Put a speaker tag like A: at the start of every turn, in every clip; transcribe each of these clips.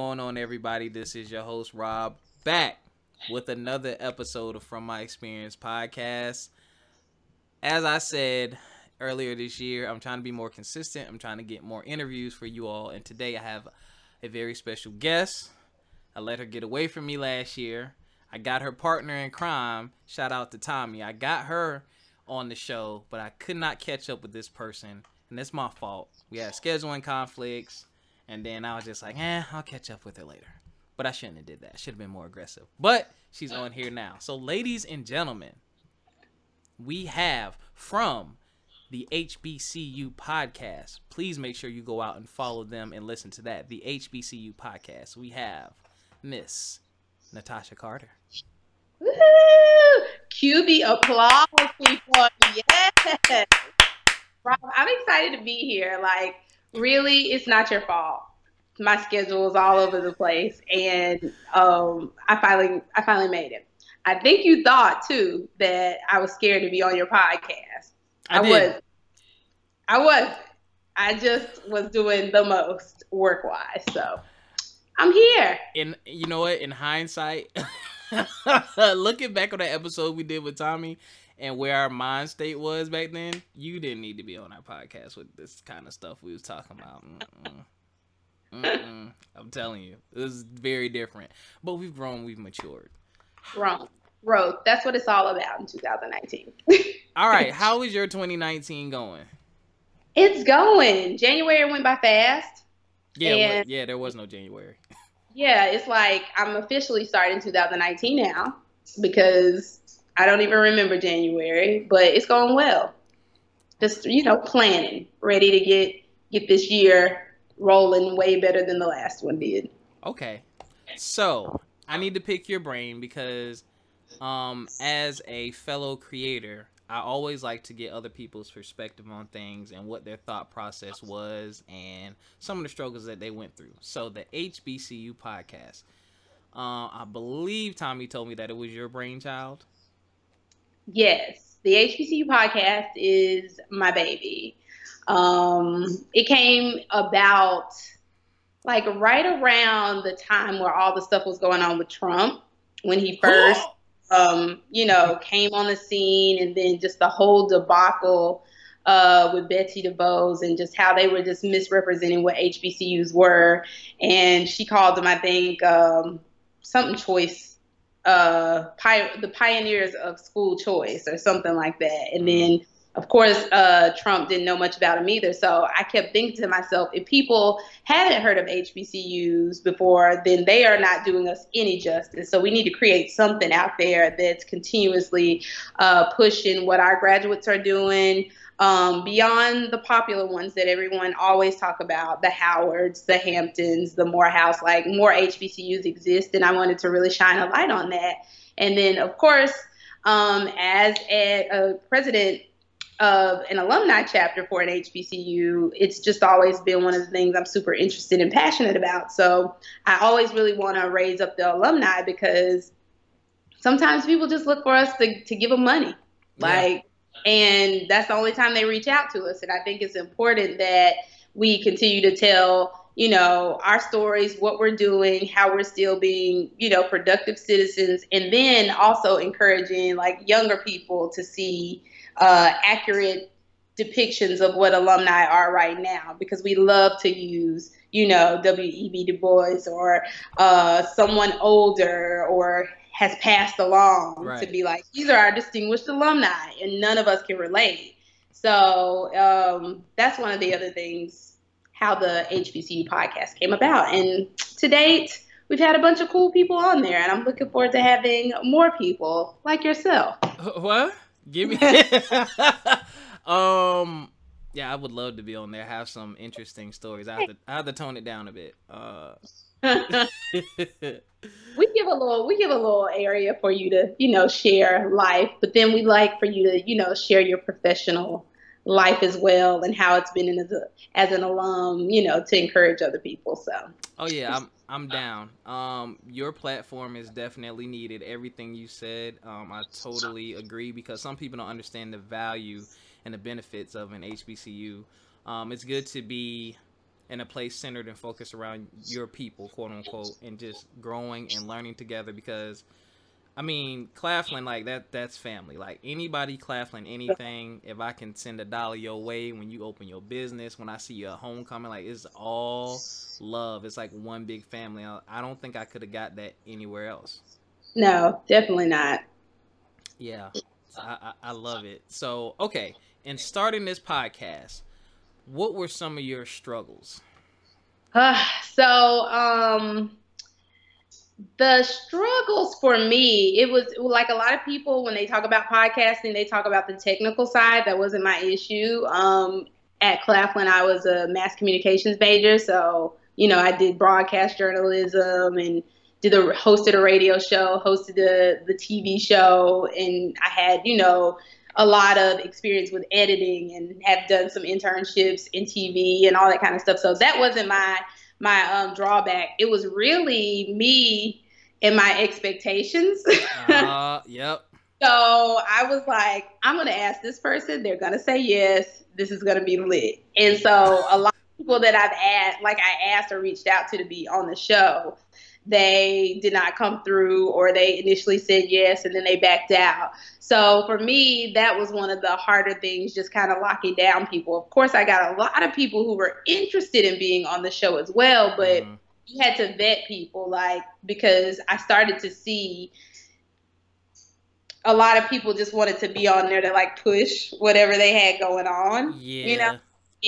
A: going on, everybody? This is your host Rob back with another episode of From My Experience podcast. As I said earlier this year, I'm trying to be more consistent. I'm trying to get more interviews for you all, and today I have a very special guest. I let her get away from me last year. I got her partner in crime. Shout out to Tommy. I got her on the show, but I could not catch up with this person, and that's my fault. We had scheduling conflicts and then I was just like, eh, I'll catch up with her later. But I shouldn't have did that. Should have been more aggressive. But she's on here now. So, ladies and gentlemen, we have from the HBCU podcast. Please make sure you go out and follow them and listen to that. The HBCU podcast. We have Miss Natasha Carter.
B: Woo! QB applause, people. Yes. Rob, I'm excited to be here. Like, really, it's not your fault. My schedule was all over the place, and um, I finally, I finally made it. I think you thought too that I was scared to be on your podcast.
A: I,
B: I was. I was. I just was doing the most work wise. So I'm here.
A: And you know what? In hindsight, looking back on that episode we did with Tommy and where our mind state was back then, you didn't need to be on our podcast with this kind of stuff we was talking about. Mm-mm. Mm-mm. I'm telling you, it was very different. But we've grown, we've matured.
B: Grown, Growth. That's what it's all about in 2019.
A: All right, how is your 2019 going?
B: It's going. January went by fast.
A: Yeah,
B: And-
A: yeah, there was no January.
B: Yeah, it's like I'm officially starting 2019 now because I don't even remember January, but it's going well. Just you know, planning, ready to get get this year rolling way better than the last one did.
A: Okay. So, I need to pick your brain because um as a fellow creator, I always like to get other people's perspective on things and what their thought process was and some of the struggles that they went through. So, the HBCU podcast. Uh, I believe Tommy told me that it was your brainchild.
B: Yes, the HBCU podcast is my baby. Um, it came about like right around the time where all the stuff was going on with Trump when he first, um, you know, came on the scene, and then just the whole debacle uh, with Betsy DeVos and just how they were just misrepresenting what HBCUs were, and she called them, I think, um, something choice uh pi- the pioneers of school choice or something like that. And then of course uh trump didn't know much about him either so i kept thinking to myself if people haven't heard of hbcus before then they are not doing us any justice so we need to create something out there that's continuously uh, pushing what our graduates are doing um, beyond the popular ones that everyone always talk about, the Howards, the Hamptons, the Morehouse, like more HBCUs exist, and I wanted to really shine a light on that. And then, of course, um, as a, a president of an alumni chapter for an HBCU, it's just always been one of the things I'm super interested and passionate about. So I always really want to raise up the alumni because sometimes people just look for us to, to give them money. Like, and that's the only time they reach out to us. And I think it's important that we continue to tell, you know, our stories, what we're doing, how we're still being, you know, productive citizens, and then also encouraging like younger people to see uh, accurate depictions of what alumni are right now because we love to use you know W.E.B. Du Bois or uh, someone older or has passed along
A: Right.
B: to be like these are our distinguished alumni and none of us can relate so um, that's one of the other things how the HBCU podcast came about and to date we've had a bunch of cool people on there and I'm looking forward to having more people like yourself
A: What? Give me. um. Yeah, I would love to be on there. Have some interesting stories. I have to. I have to tone it down a bit. Uh.
B: we give a little we give a little area for you to you know share life but then we like for you to you know share your professional life as well and how it's been as, a, as an alum you know to encourage other people so
A: oh yeah, I'm. I'm down. Um, your platform is definitely needed. Everything you said, um, I totally agree because some people don't understand the value and the benefits of an HBCU. Um, it's good to be in a place centered and focused around your people, quote unquote, and just growing and learning together because I mean, Claflin, like that that's family. Like anybody Claflin anything, if I can send a dollar your way when you open your business, when I see you at homecoming, like it's all love. It's like one big family. I, I don't think I could have got that anywhere else.
B: No, definitely not.
A: Yeah. I, I, I love it. So okay, in starting this podcast, what were some of your struggles?
B: Uh, so um the struggles for me, it was like a lot of people when they talk about podcasting, they talk about the technical side. That wasn't my issue. Um, at Claflin, I was a mass communications major, so you know I did broadcast journalism and did a hosted a radio show, hosted the the TV show, and I had you know a lot of experience with editing and have done some internships in TV and all that kind of stuff. So that wasn't my my um, drawback. It was really me and my expectations.
A: uh, yep.
B: So I was like, I'm gonna ask this person. They're gonna say yes. This is gonna be lit. And so a lot of people that I've asked, like I asked or reached out to to be on the show, they did not come through or they initially said yes and then they backed out. So for me, that was one of the harder things, just kind of locking down people. Of course, I got a lot of people who were interested in being on the show as well, but mm-hmm. you had to vet people, like, because I started to see a lot of people just wanted to be on there to like push whatever they had going on. Yeah. You know?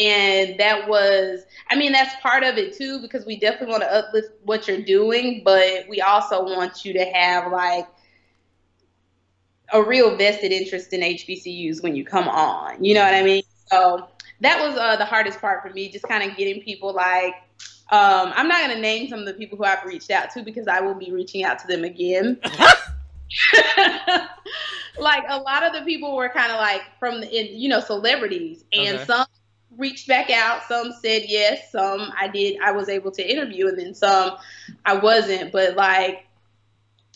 B: And that was i mean that's part of it too because we definitely want to uplift what you're doing but we also want you to have like a real vested interest in hbcus when you come on. You know what i mean? So that was uh, the hardest part for me just kind of getting people like um, i'm not going to name some of the people who i've reached out to because i will be reaching out to them again. Like a lot of the people were kind of like from the you know celebrities. And okay. some reached back out. Some said yes, some I did. I was able to interview, and then some I wasn't. But like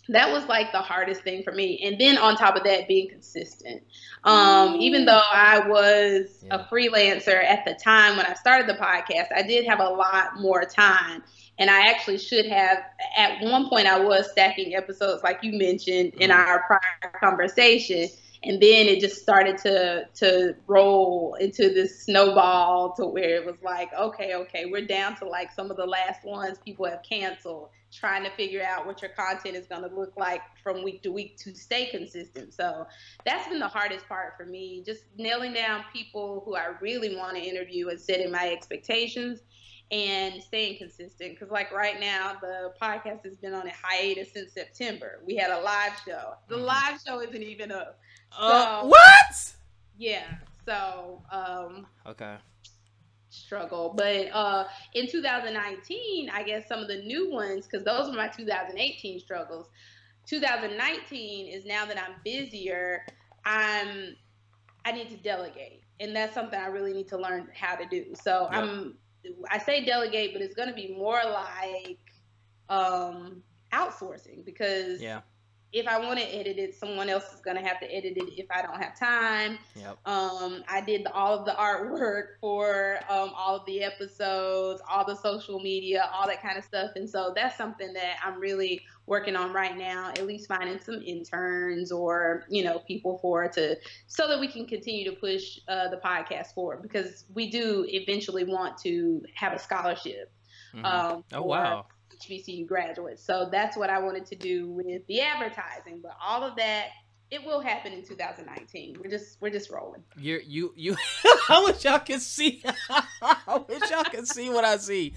B: that was like the hardest thing for me. And then on top of that, being consistent. Um, even though I was yeah. a freelancer at the time when I started the podcast, I did have a lot more time. And I actually should have, at one point, I was stacking episodes, like you mentioned in mm-hmm. our prior conversation and then it just started to to roll into this snowball to where it was like okay okay we're down to like some of the last ones people have canceled trying to figure out what your content is going to look like from week to week to stay consistent. So that's been the hardest part for me just nailing down people who i really want to interview and setting my expectations and staying consistent because like right now the podcast has been on a hiatus since september we had a live show the mm-hmm. live show isn't even up
A: uh, what?
B: Yeah. So. Um,
A: okay.
B: Struggle, but uh, in 2019, I guess some of the new ones, because those were my 2018 struggles. 2019 is now that I'm busier, I'm I need to delegate, and that's something I really need to learn how to do. So yep. I'm I say delegate, but it's going to be more like um, outsourcing because
A: yeah
B: if I want to edit it, someone else is gonna have to edit it if I don't have time.
A: Yep.
B: Um, I did all of the artwork for um, all of the episodes, all the social media, all that kind of stuff, and so that's something that I'm really working on right now. At least finding some interns or you know people for to so that we can continue to push uh, the podcast forward because we do eventually want to have a scholarship.
A: Mm-hmm. Um, oh wow
B: HBCU graduates. So that's what I wanted to do with the advertising. But all of that, it will happen in 2019. We're just we're just rolling.
A: You you you. I wish y'all could see. I wish y'all could see what I see.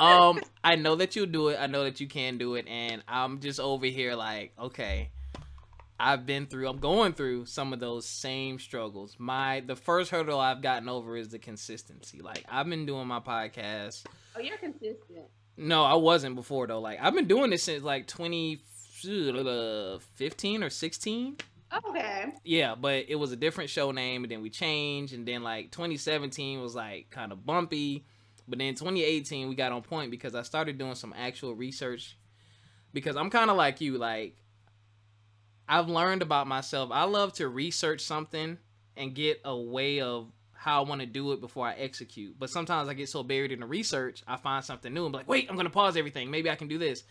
A: Um, I know that you do it. I know that you can do it, and I'm just over here like, okay. I've been through I'm going through some of those same struggles. My the first hurdle I've gotten over is the consistency. Like I've been doing my podcast.
B: Oh, you're consistent.
A: No, I wasn't before though. Like I've been doing this since like 2015 or 16.
B: Okay.
A: Yeah, but it was a different show name, and then we changed, and then like 2017 was like kind of bumpy, but then 2018 we got on point because I started doing some actual research. Because I'm kind of like you, like I've learned about myself. I love to research something and get a way of how I want to do it before I execute. But sometimes I get so buried in the research, I find something new and be like, wait, I'm gonna pause everything. Maybe I can do this.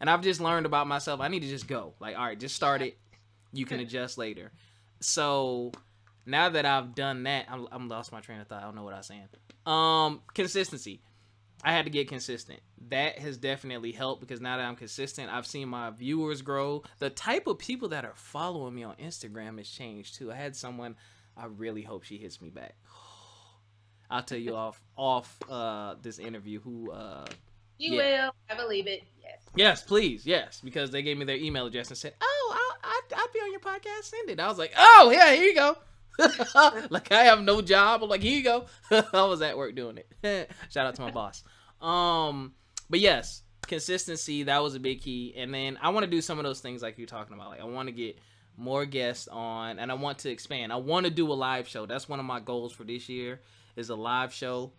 A: And I've just learned about myself. I need to just go. Like, all right, just start it. You can adjust later. So now that I've done that, I'm, I'm lost my train of thought. I don't know what I was saying. Um, consistency. I had to get consistent. That has definitely helped because now that I'm consistent, I've seen my viewers grow. The type of people that are following me on Instagram has changed too. I had someone I really hope she hits me back. I'll tell you off off uh this interview who uh
B: You yeah. will. I believe it. Yes.
A: Yes, please. Yes, because they gave me their email address and said, "Oh, I'll, I'll, I'll be on your podcast. Send it." I was like, "Oh, yeah, here you go." like I have no job. I'm like, here you go. I was at work doing it. Shout out to my boss. Um, but yes, consistency that was a big key. And then I want to do some of those things like you're talking about. Like I want to get more guests on, and I want to expand. I want to do a live show. That's one of my goals for this year. Is a live show.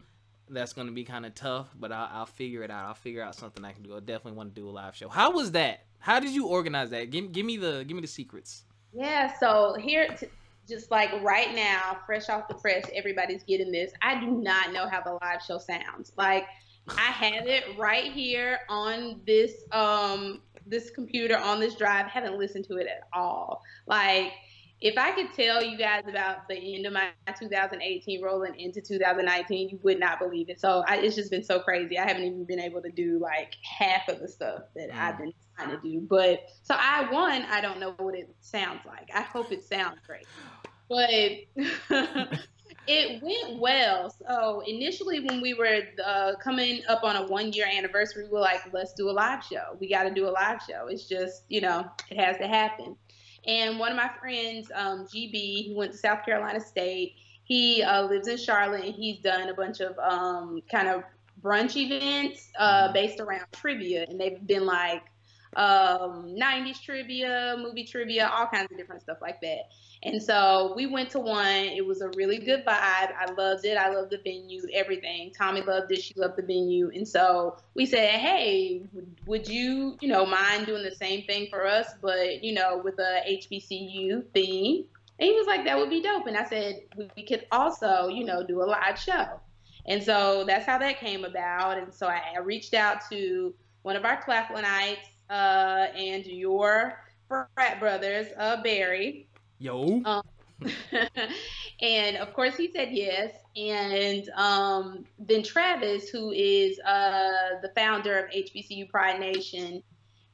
A: That's going to be kind of tough, but I'll, I'll, figure it out. I'll figure out something I can do. I definitely want to do a live show. How was that? How did you organize that? Give, give me the give me the secrets.
B: Yeah. So here. T- just like right now, fresh off the press, everybody's getting this. I do not know how the live show sounds. Like I have it right here on this um this computer on this drive. Haven't listened to it at all. Like if I could tell you guys about the end of my 2018 rolling into 2019, you would not believe it. So I, it's just been so crazy. I haven't even been able to do like half of the stuff that mm. I've been trying to do. But so I one, I don't know what it sounds like. I hope it sounds great. But it went well. So initially, when we were uh, coming up on a one year anniversary, we were like, let's do a live show. We got to do a live show. It's just, you know, it has to happen. And one of my friends, um, GB, he went to South Carolina State. He uh, lives in Charlotte, and he's done a bunch of um, kind of brunch events uh, mm-hmm. based around trivia, and they've been like um, 90s trivia, movie trivia, all kinds of different stuff like that. And so we went to one. It was a really good vibe. I loved it. I loved the venue, everything. Tommy loved it. She loved the venue. And so we said, hey, would you, you know, mind doing the same thing for us, but, you know, with a HBCU theme? And he was like, that would be dope. And I said, we could also, you know, do a live show. And so that's how that came about. And so I reached out to one of our Claflinites uh, and your frat brothers, uh, Barry.
A: Yo. Um,
B: and of course he said yes. And um, then Travis, who is uh, the founder of HBCU Pride Nation,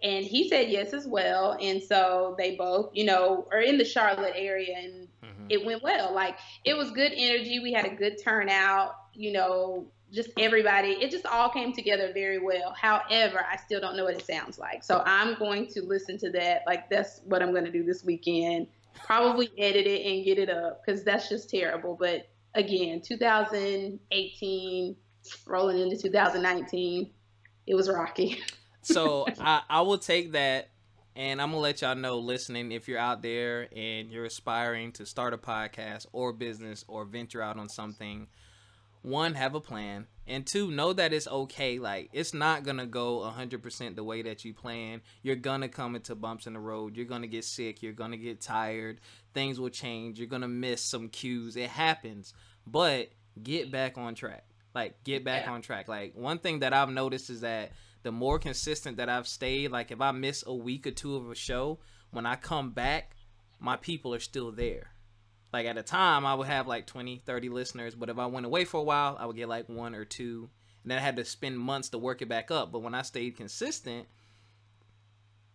B: and he said yes as well. And so they both, you know, are in the Charlotte area, and mm-hmm. it went well. Like it was good energy. We had a good turnout. You know, just everybody, it just all came together very well. However, I still don't know what it sounds like. So I'm going to listen to that. Like that's what I'm going to do this weekend. Probably edit it and get it up because that's just terrible. But again, 2018 rolling into 2019, it was rocky.
A: so I, I will take that and I'm gonna let y'all know, listening, if you're out there and you're aspiring to start a podcast or business or venture out on something one have a plan and two know that it's okay like it's not gonna go 100% the way that you plan. You're gonna come into bumps in the road. You're gonna get sick. You're gonna get tired. Things will change. You're gonna miss some cues. It happens. But get back on track. Like get back yeah. on track. Like one thing that i've noticed is that the more consistent that i've stayed like if i miss a week or two of a show when i come back my people are still there like at a time i would have like 20 30 listeners but if i went away for a while i would get like one or two and then i had to spend months to work it back up. But when i stayed consistent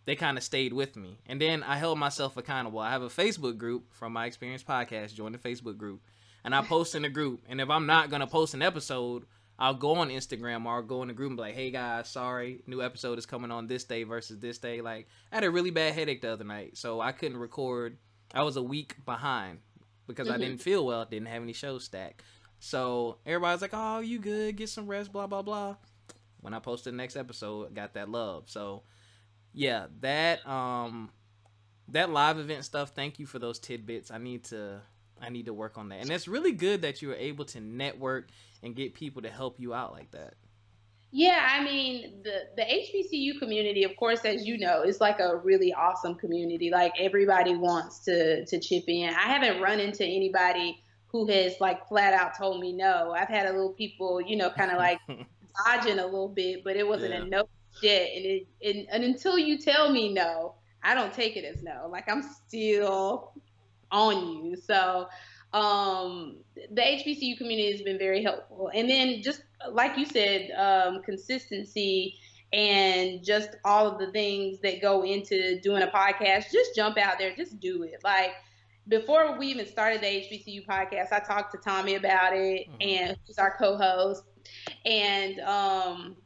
A: they kind of stayed with me. And then i held myself accountable. I have a facebook group from my experience podcast. Join the facebook group. And i post in the group. And if i'm not going to post an episode i'll go on instagram or I'll go in the group and be like hey guys sorry new episode is coming on this day versus this day. Like i had a really bad headache the other night so i couldn't record. I was a week behind because mm-hmm. I didn't feel well, didn't have any shows stacked. So everybody's like, "Oh, you good? Get some rest." Blah blah blah. When I posted the next episode, got that love. So yeah, that um that live event stuff. Thank you for those tidbits. I need to I need to work on that. And it's really good that you were able to network and get people to help you out like that.
B: Yeah, I mean the the HBCU community, of course, as you know, is like a really awesome community. Like everybody wants to to chip in. I haven't run into anybody who has like flat out told me no. I've had a little people, you know, kind of like dodging a little bit, but it wasn't
A: Yeah.
B: a no shit. And it and, and until you tell me no, I don't take it as no. Like I'm still on you. So um the HBCU community has been very helpful. And then just like you said, um, consistency and just all of the things that go into doing a podcast, just jump out there, just do it. Like before we even started the HBCU podcast, I talked to Tommy about it,
A: Mhm.
B: and who's our co-host, and um,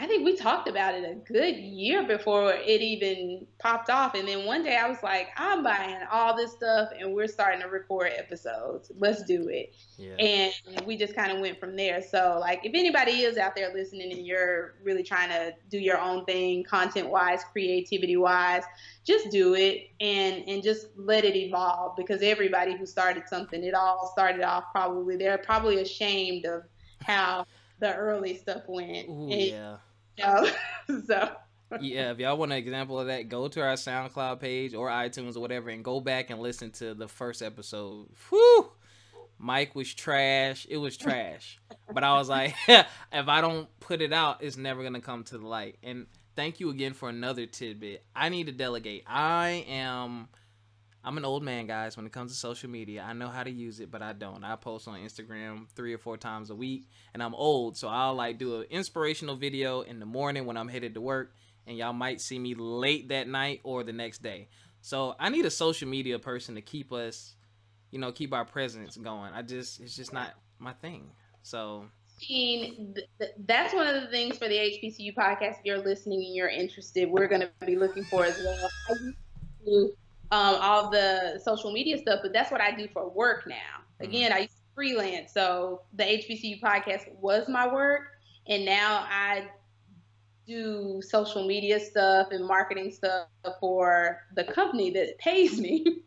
B: I think we talked about it a good year before it even popped off. And then one day I was like, I'm buying all this stuff, and we're starting to record episodes. Let's do it
A: yeah.
B: and we just kind of went from there. So, like, if anybody is out there listening and you're really trying to do your own thing, content wise, creativity wise, just do it and and just let it evolve. Because everybody who started something, it all started off probably they're probably ashamed of how the early stuff went.
A: Ooh,
B: And,
A: yeah.
B: You oh, know, so
A: yeah, if y'all want an example of that, go to our SoundCloud page or iTunes or whatever and go back and listen to the first episode. Whew! Mic was trash. It was trash. but I was like, if I don't put it out, it's never going to come to the light. And thank you again for another tidbit. I need to delegate. I am. I'm an old man, guys, when it comes to social media. I know how to use it, but I don't. I post on Instagram three or four times a week, and I'm old, so I'll like do an inspirational video in the morning when I'm headed to work, and y'all might see me late that night or the next day. So I need a social media person to keep us, you know, keep our presence going. I just, it's just not my thing. So
B: that's one of the things for the HBCU podcast. If you're listening and you're interested, we're going to be looking for as well. I used to do um, all the social media stuff, but that's what I do for work now. Again, I used to freelance, so the HBCU podcast was my work, and now I do social media stuff and marketing stuff for the company that pays me.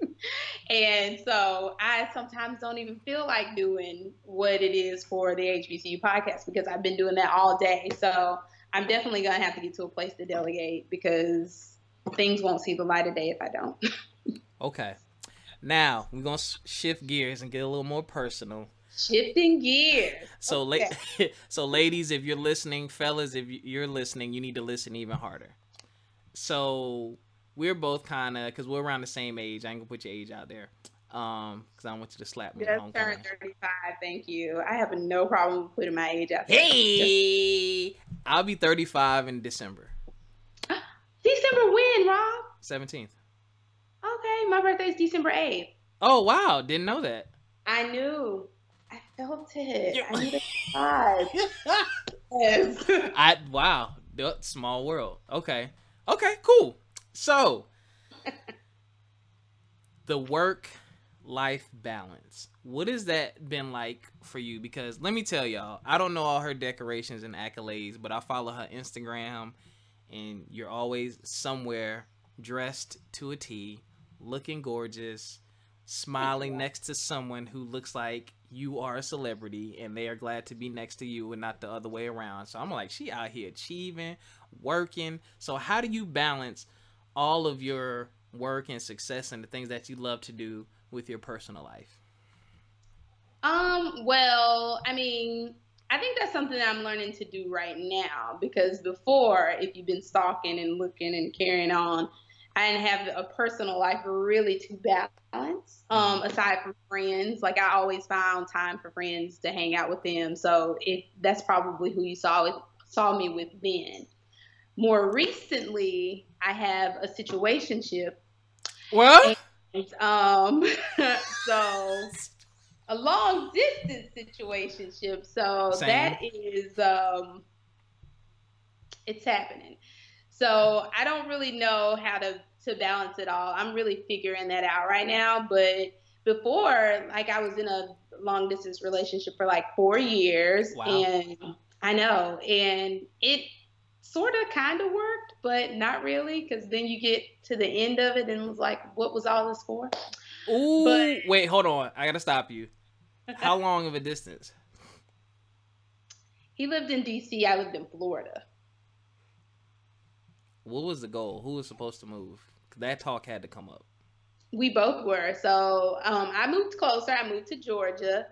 B: and so I sometimes don't even feel like doing what it is for the HBCU podcast because I've been doing that all day. So I'm definitely going to have to get to a place to delegate because things won't see the light of day if I don't.
A: okay, now we're gonna shift gears and get a little more personal.
B: Shifting gears.
A: So, la- so ladies, if you're listening, fellas, if you're listening, you need to listen even harder. So we're both kind of, cause we're around the same age. I ain't gonna put your age out there, um, cause I don't want you to slap me.
B: Just turned 35. Thank you. I have no problem putting my age out there.
A: Hey, I'll be 35 in December
B: December when, Rob?
A: 17th.
B: Okay, my birthday is December 8th.
A: Oh wow, didn't know that.
B: I knew. I felt it.
A: Yeah.
B: I knew the vibe. Yes.
A: I wow, small world. Okay, okay, cool. So the work life balance. What has that been like for you? Because let me tell y'all, I don't know all her decorations and accolades, but I follow her Instagram, and you're always somewhere dressed to a T, looking gorgeous, smiling next to someone who looks like you are a celebrity and they are glad to be next to you and not the other way around. So I'm like, she out here achieving, working. So how do you balance all of your work and success and the things that you love to do with your personal life?
B: Um, well, I mean, I think that's something that I'm learning to do right now because before, if you've been stalking and looking and carrying on, I didn't have a personal life really to balance. Um, aside from friends, like I always found time for friends to hang out with them. So it that's probably who you saw with saw me with then. More recently, I have a situationship
A: What?
B: um, so a long distance situationship. So
A: Same.
B: that is um, it's happening. So I don't really know how to to balance it all. I'm really figuring that out right now. But before, like I was in a long distance relationship for like four years,
A: Wow.
B: and I know, and it sort of kind of worked, but not really, because then you get to the end of it and it was like, what was all this for?
A: Ooh,
B: But-
A: wait, hold on. I gotta stop you. How long of a distance?
B: He lived in D.C. I lived in Florida.
A: What was the goal? Who was supposed to move? That talk had to come up.
B: We both were. So um, I moved closer. I moved to Georgia,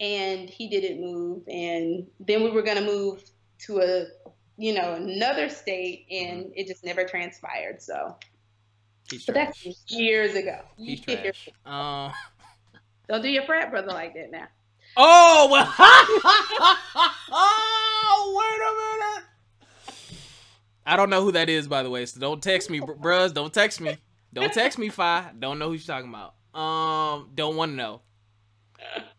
B: and he didn't move. And then we were going to move to a, you know, another state, and it just never transpired. So,
A: He's
B: but
A: trash.
B: that's years ago.
A: He's
B: Years
A: trash. Um.
B: Don't do your frat brother like that now.
A: Oh well. oh wait a minute. I don't know who that is, by the way. So don't text me, br- bruhs. Don't text me. Don't text me, Fi. Don't know who you're talking about. Um, don't want to know.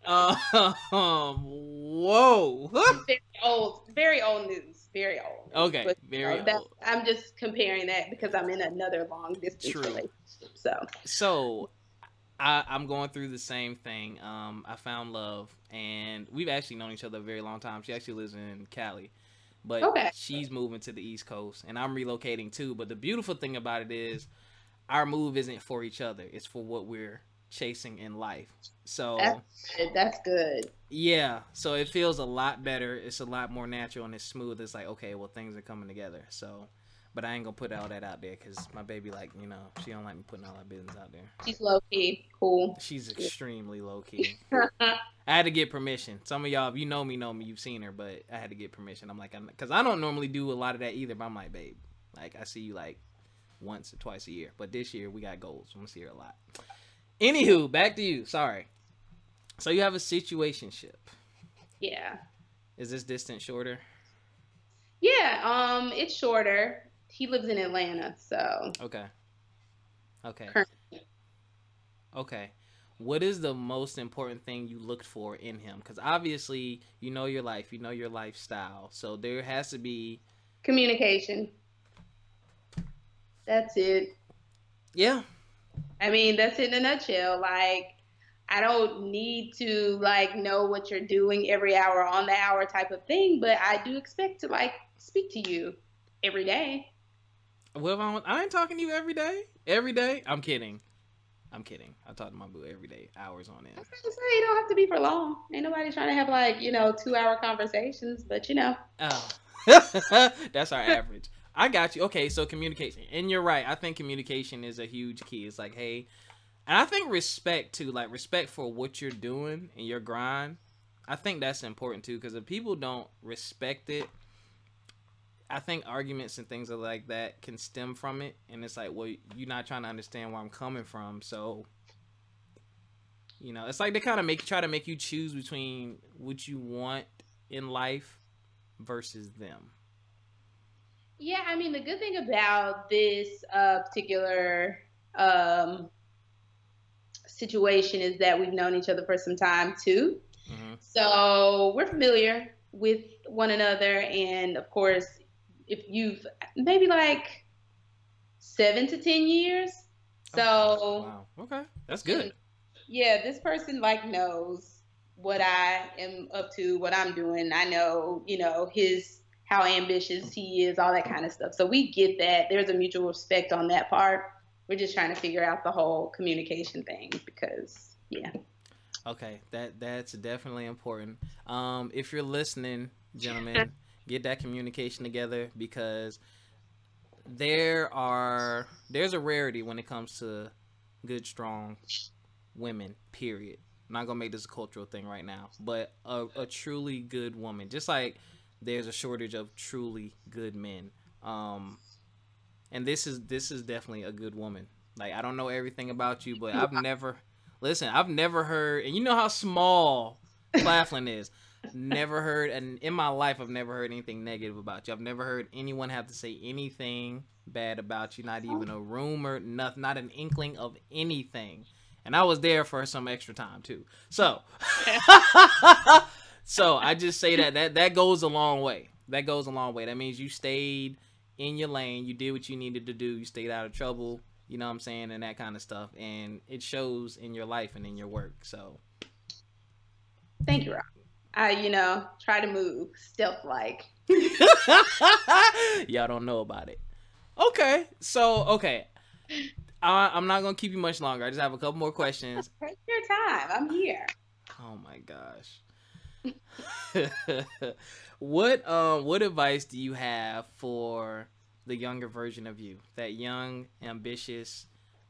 A: Um, whoa.
B: Very old, very old news. Very old.
A: Okay,
B: But,
A: very
B: you know,
A: old.
B: I'm just comparing that because I'm in another long distance
A: True.
B: relationship. So
A: So, I, I'm going through the same thing. Um, I found love, and we've actually known each other a very long time. She actually lives in Cali, but
B: Okay.
A: she's moving to the East Coast, and I'm relocating too. But the beautiful thing about it is, our move isn't for each other; it's for what we're chasing in life. So,
B: that's good. That's good.
A: yeah, so it feels a lot better. It's a lot more natural and it's smooth. It's like, okay, well, things are coming together. So, but I ain't gonna put all that out there because my baby, like, you know, she don't like me putting all that business out there.
B: She's low key. Cool.
A: She's extremely low key. I had to get permission. Some of y'all, if you know me, know me. You've seen her, but I had to get permission. I'm like, because I don't normally do a lot of that either. But I'm like, babe, like I see you like once or twice a year. But this year we got goals. I'm gonna see her a lot. Anywho, back to you. Sorry. So you have a situationship.
B: yeah.
A: Is this distance shorter?
B: Yeah. Um, it's shorter. He lives in Atlanta, so
A: Okay. Okay.
B: Currently.
A: Okay. What is the most important thing you looked for in him? Because obviously you know your life, you know your lifestyle. So there has to be
B: communication. That's it.
A: Yeah.
B: I mean, that's it in a nutshell. Like, I don't need to like know what you're doing every hour on the hour type of thing, but I do expect to like speak to you every day.
A: Well, I, I ain't talking to you every day. Every day? I'm kidding. I'm kidding. I talk to my boo every day, hours on end.
B: I was gonna say you don't have to be for long. Ain't nobody trying to have like you know two hour conversations, but you know.
A: Oh. That's our average. I got you. Okay, so communication. And you're right. I think communication is a huge key. It's like, hey, and I think respect too, like respect for what you're doing and your grind. I think that's important too, because if people don't respect it, I think arguments and things like that can stem from it. And it's like, well, you're not trying to understand where I'm coming from, so you know, it's like they kind of make try to make you choose between what you want in life versus them.
B: Yeah, I mean the good thing about this uh, particular um, situation is that we've known each other for some time too.
A: hmm
B: So we're familiar with one another, and of course, if you've maybe like seven to ten years. So
A: wow, okay, that's good.
B: yeah, this person like knows what I am up to, what I'm doing. I know, you know, his how ambitious he is, all that kind of stuff. So we get that. There's a mutual respect on that part. We're just trying to figure out the whole communication thing because yeah.
A: Okay, that that's definitely important. Um, if you're listening, gentlemen, get that communication together because there are there's a rarity when it comes to good, strong women. Period. I'm not gonna make this a cultural thing right now, but a, a truly good woman, just like there's a shortage of truly good men. Um, and this is this is definitely a good woman. Like I don't know everything about you, but I've never listen. I've never heard, and you know how small Claflin is. Never heard, and in my life, I've never heard anything negative about you. I've never heard anyone have to say anything bad about you. Not even a rumor, nothing, not an inkling of anything. And I was there for some extra time too. So, so I just say that that that goes a long way. That goes a long way. That means you stayed in your lane. You did what you needed to do. You stayed out of trouble. You know what I'm saying, and that kind of stuff. And it shows in your life and in your work. So,
B: Thank you, Rob. I, you know, try to move stealth like.
A: y'all don't know about it. Okay, so okay, I, I'm not gonna keep you much longer. I just have a couple more questions.
B: Take your time. I'm here.
A: Oh my gosh. what um what advice do you have for the younger version of you? That young, ambitious,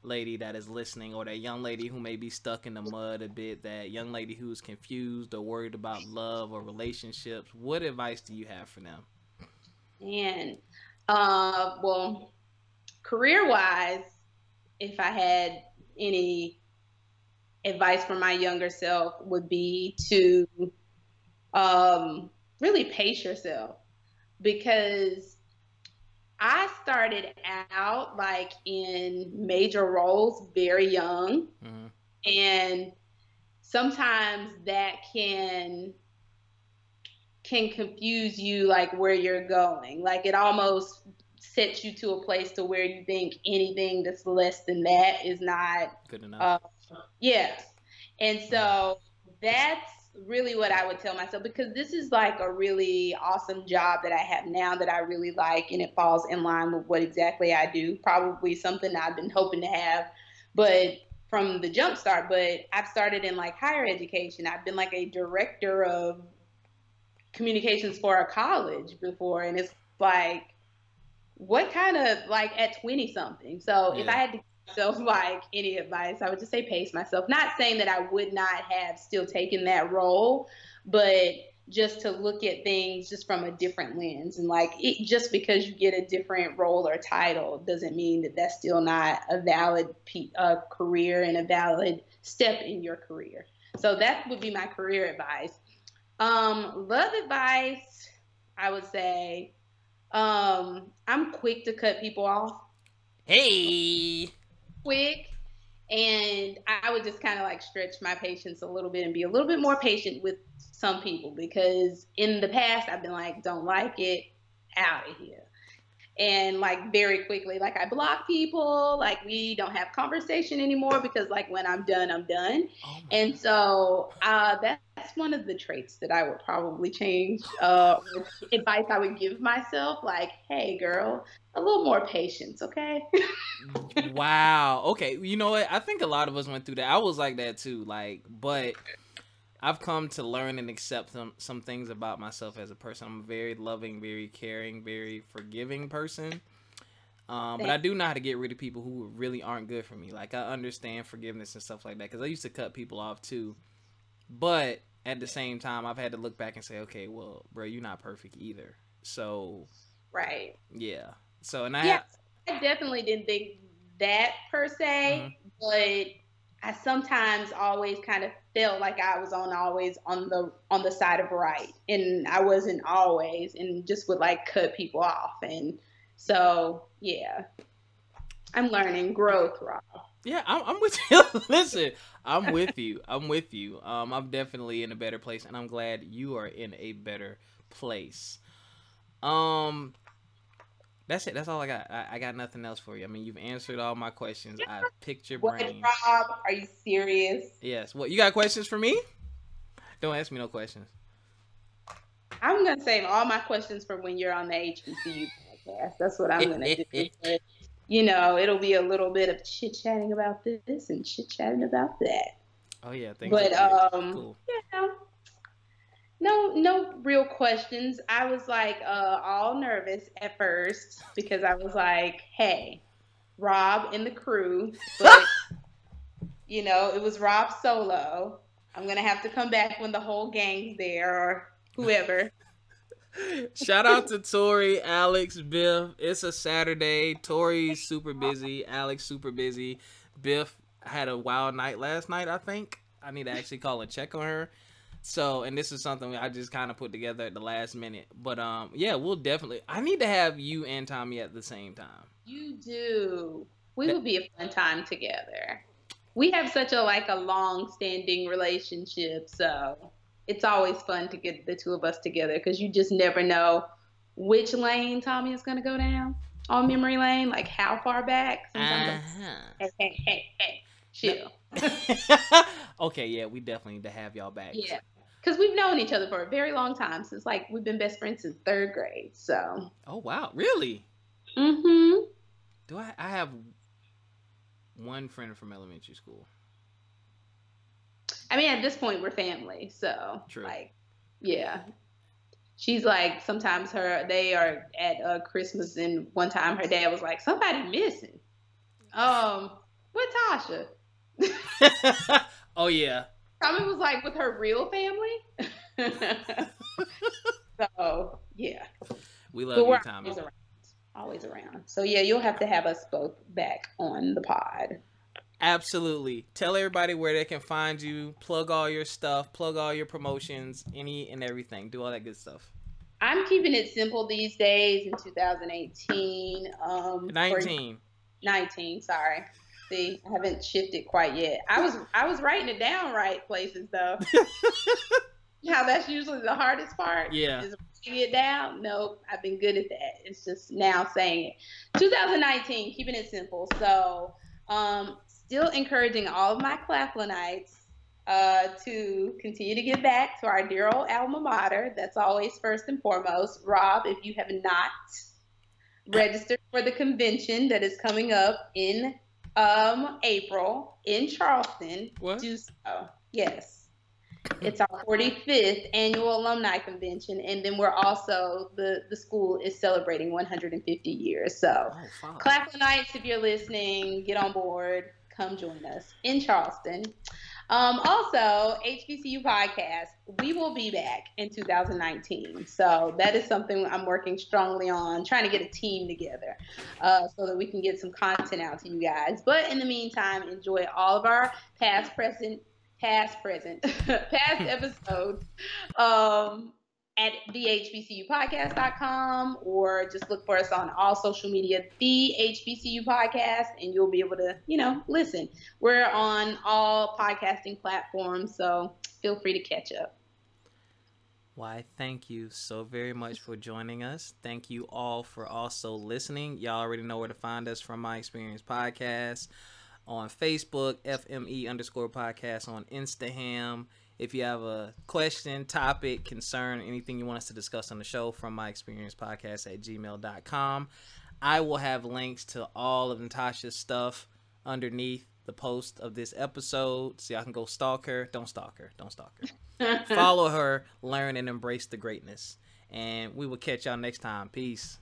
A: lady that is listening or that young lady who may be stuck in the mud a bit, that young lady who's confused or worried about love or relationships, what advice do you have for them?
B: And uh well, career wise, if I had any advice for my younger self would be to um really pace yourself because I started out like in major roles very young. Mm-hmm. And sometimes that can can confuse you like where you're going. Like it almost sets you to a place to where you think anything that's less than that is not
A: good enough.
B: Uh, yeah. And so that's really what I would tell myself because this is like a really awesome job that I have now that I really like and it falls in line with what exactly I do. Probably something I've been hoping to have, but from the jump start, but I've started in like higher education. I've been like a director of communications for a college before and it's like what kind of like at 20 something. So yeah. if I had to myself like any advice, I would just say pace myself. Not saying that I would not have still taken that role, but just to look at things just from a different lens. And like it, just because you get a different role or title doesn't mean that that's still not a valid uh, career and a valid step in your career. So that would be my career advice. Um, love advice i would say um, i'm quick to cut people off.
A: Hey
B: quick and I would just kind of like stretch my patience a little bit and be a little bit more patient with some people because in the past I've been like, don't like it, out of here. And like very quickly, like I block people, like we don't have conversation anymore because like when I'm done, I'm done. Oh and so uh, that's one of the traits that I would probably change. Uh, advice I would give myself, like, hey girl, a little more patience, okay?
A: wow. Okay. You know what? I think a lot of us went through that. I was like that too. Like, but I've come to learn and accept some some things about myself as a person. I'm a very loving, very caring, very forgiving person. Um, but I do know how to get rid of people who really aren't good for me. Like I understand forgiveness and stuff like that because I used to cut people off too. But at the same time, I've had to look back and say, okay, well, bro, you're not perfect either. So,
B: right,
A: yeah. So, and I,
B: yeah, I definitely didn't think that per se, mm-hmm. but I sometimes always kind of felt like I was on always on the on the side of right, and I wasn't always, and just would like cut people off, and so yeah, I'm learning growth, Rob.
A: Yeah, I'm, I'm with you. Listen, I'm with you. I'm with you. Um, I'm definitely in a better place, and I'm glad you are in a better place. Um, that's it. That's all I got. I, I, got nothing else for you. I mean, you've answered all my questions. I picked your brain.
B: What, Rob, are you serious?
A: Yes. What you got questions for me? Don't ask me no questions.
B: I'm gonna save all my questions for when you're on the HBCU podcast. That's what I'm gonna do. you know, it'll be a little bit of chit chatting about this and chit chatting about that.
A: Oh yeah,
B: but um, cool. you know, no, no real questions. I was like uh, all nervous at first because I was like, hey, Rob and the crew, but you know, it was Rob solo. I'm gonna have to come back when the whole gang's there or whoever.
A: Shout out to Tori, Alex, Biff. It's a Saturday. Tori's super busy. Alex super busy. Biff had a wild night last night. I think I need to actually call and check on her. So, and this is something I just kind of put together at the last minute. But um, yeah, we'll definitely. I need to have you and Tommy at the same time.
B: You do. We that, will be a fun time together. We have such a like a long-standing relationship, so it's always fun to get the two of us together because you just never know which lane Tommy is going to go down on memory lane, like how far back. Sometimes uh-huh. hey, hey, hey, hey, chill.
A: okay, yeah, we definitely need to have y'all back.
B: Yeah, because we've known each other for a very long time since like we've been best friends since third grade. So.
A: Oh wow! Really?
B: Mm-hmm.
A: Do I? I have one friend from elementary school.
B: I mean, at this point, we're family, so
A: True.
B: like, yeah. She's like, sometimes her they are at uh, Christmas, and one time her dad was like, "Somebody missing." Um, With Tasha.
A: oh yeah.
B: Tommy was like with her real family. so yeah.
A: We love you, Tommy.
B: Always around. always around. So yeah, you'll have to have us both back on the pod.
A: Absolutely. Tell everybody where they can find you. Plug all your stuff. Plug all your promotions. Any and everything. Do all that good stuff.
B: I'm keeping it simple these days in 2018. Um,
A: 19.
B: 19. Sorry. See, I haven't shifted quite yet. I was I was writing it down right places though. How that's usually the hardest part.
A: Yeah.
B: Is writing it down. Nope, I've been good at that. It's just now saying it. 2019, keeping it simple. So, um, still encouraging all of my Claflinites uh, to continue to give back to our dear old alma mater. That's always first and foremost. Rob, if you have not registered for the convention that is coming up in um, April in Charleston,
A: what?
B: do so. Yes. It's our 45th annual alumni convention, and then we're also the the school is celebrating 150 years. So,
A: oh,
B: Claflinites, if you're listening, get on board. Come join us in Charleston. Um, also, HBCU podcast, we will be back in 2019. So that is something I'm working strongly on, trying to get a team together uh, so that we can get some content out to you guys. But in the meantime, enjoy all of our past, present, past, present, past episodes. Um, at thehbcupodcast.com or just look for us on all social media, the HBCU podcast, and you'll be able to, you know, listen. We're on all podcasting platforms, so feel free to catch up.
A: Why, thank you so very much for joining us. Thank you all for also listening. Y'all already know where to find us from My Experience Podcast on Facebook, FME underscore podcast on Instagram. If you have a question, topic, concern, anything you want us to discuss on the show from my experience podcast at gmail.com. I will have links to all of Natasha's stuff underneath the post of this episode so y'all can go stalk her. Don't stalk her. Don't stalk her. Follow her, learn, and embrace the greatness. And we will catch y'all next time. Peace.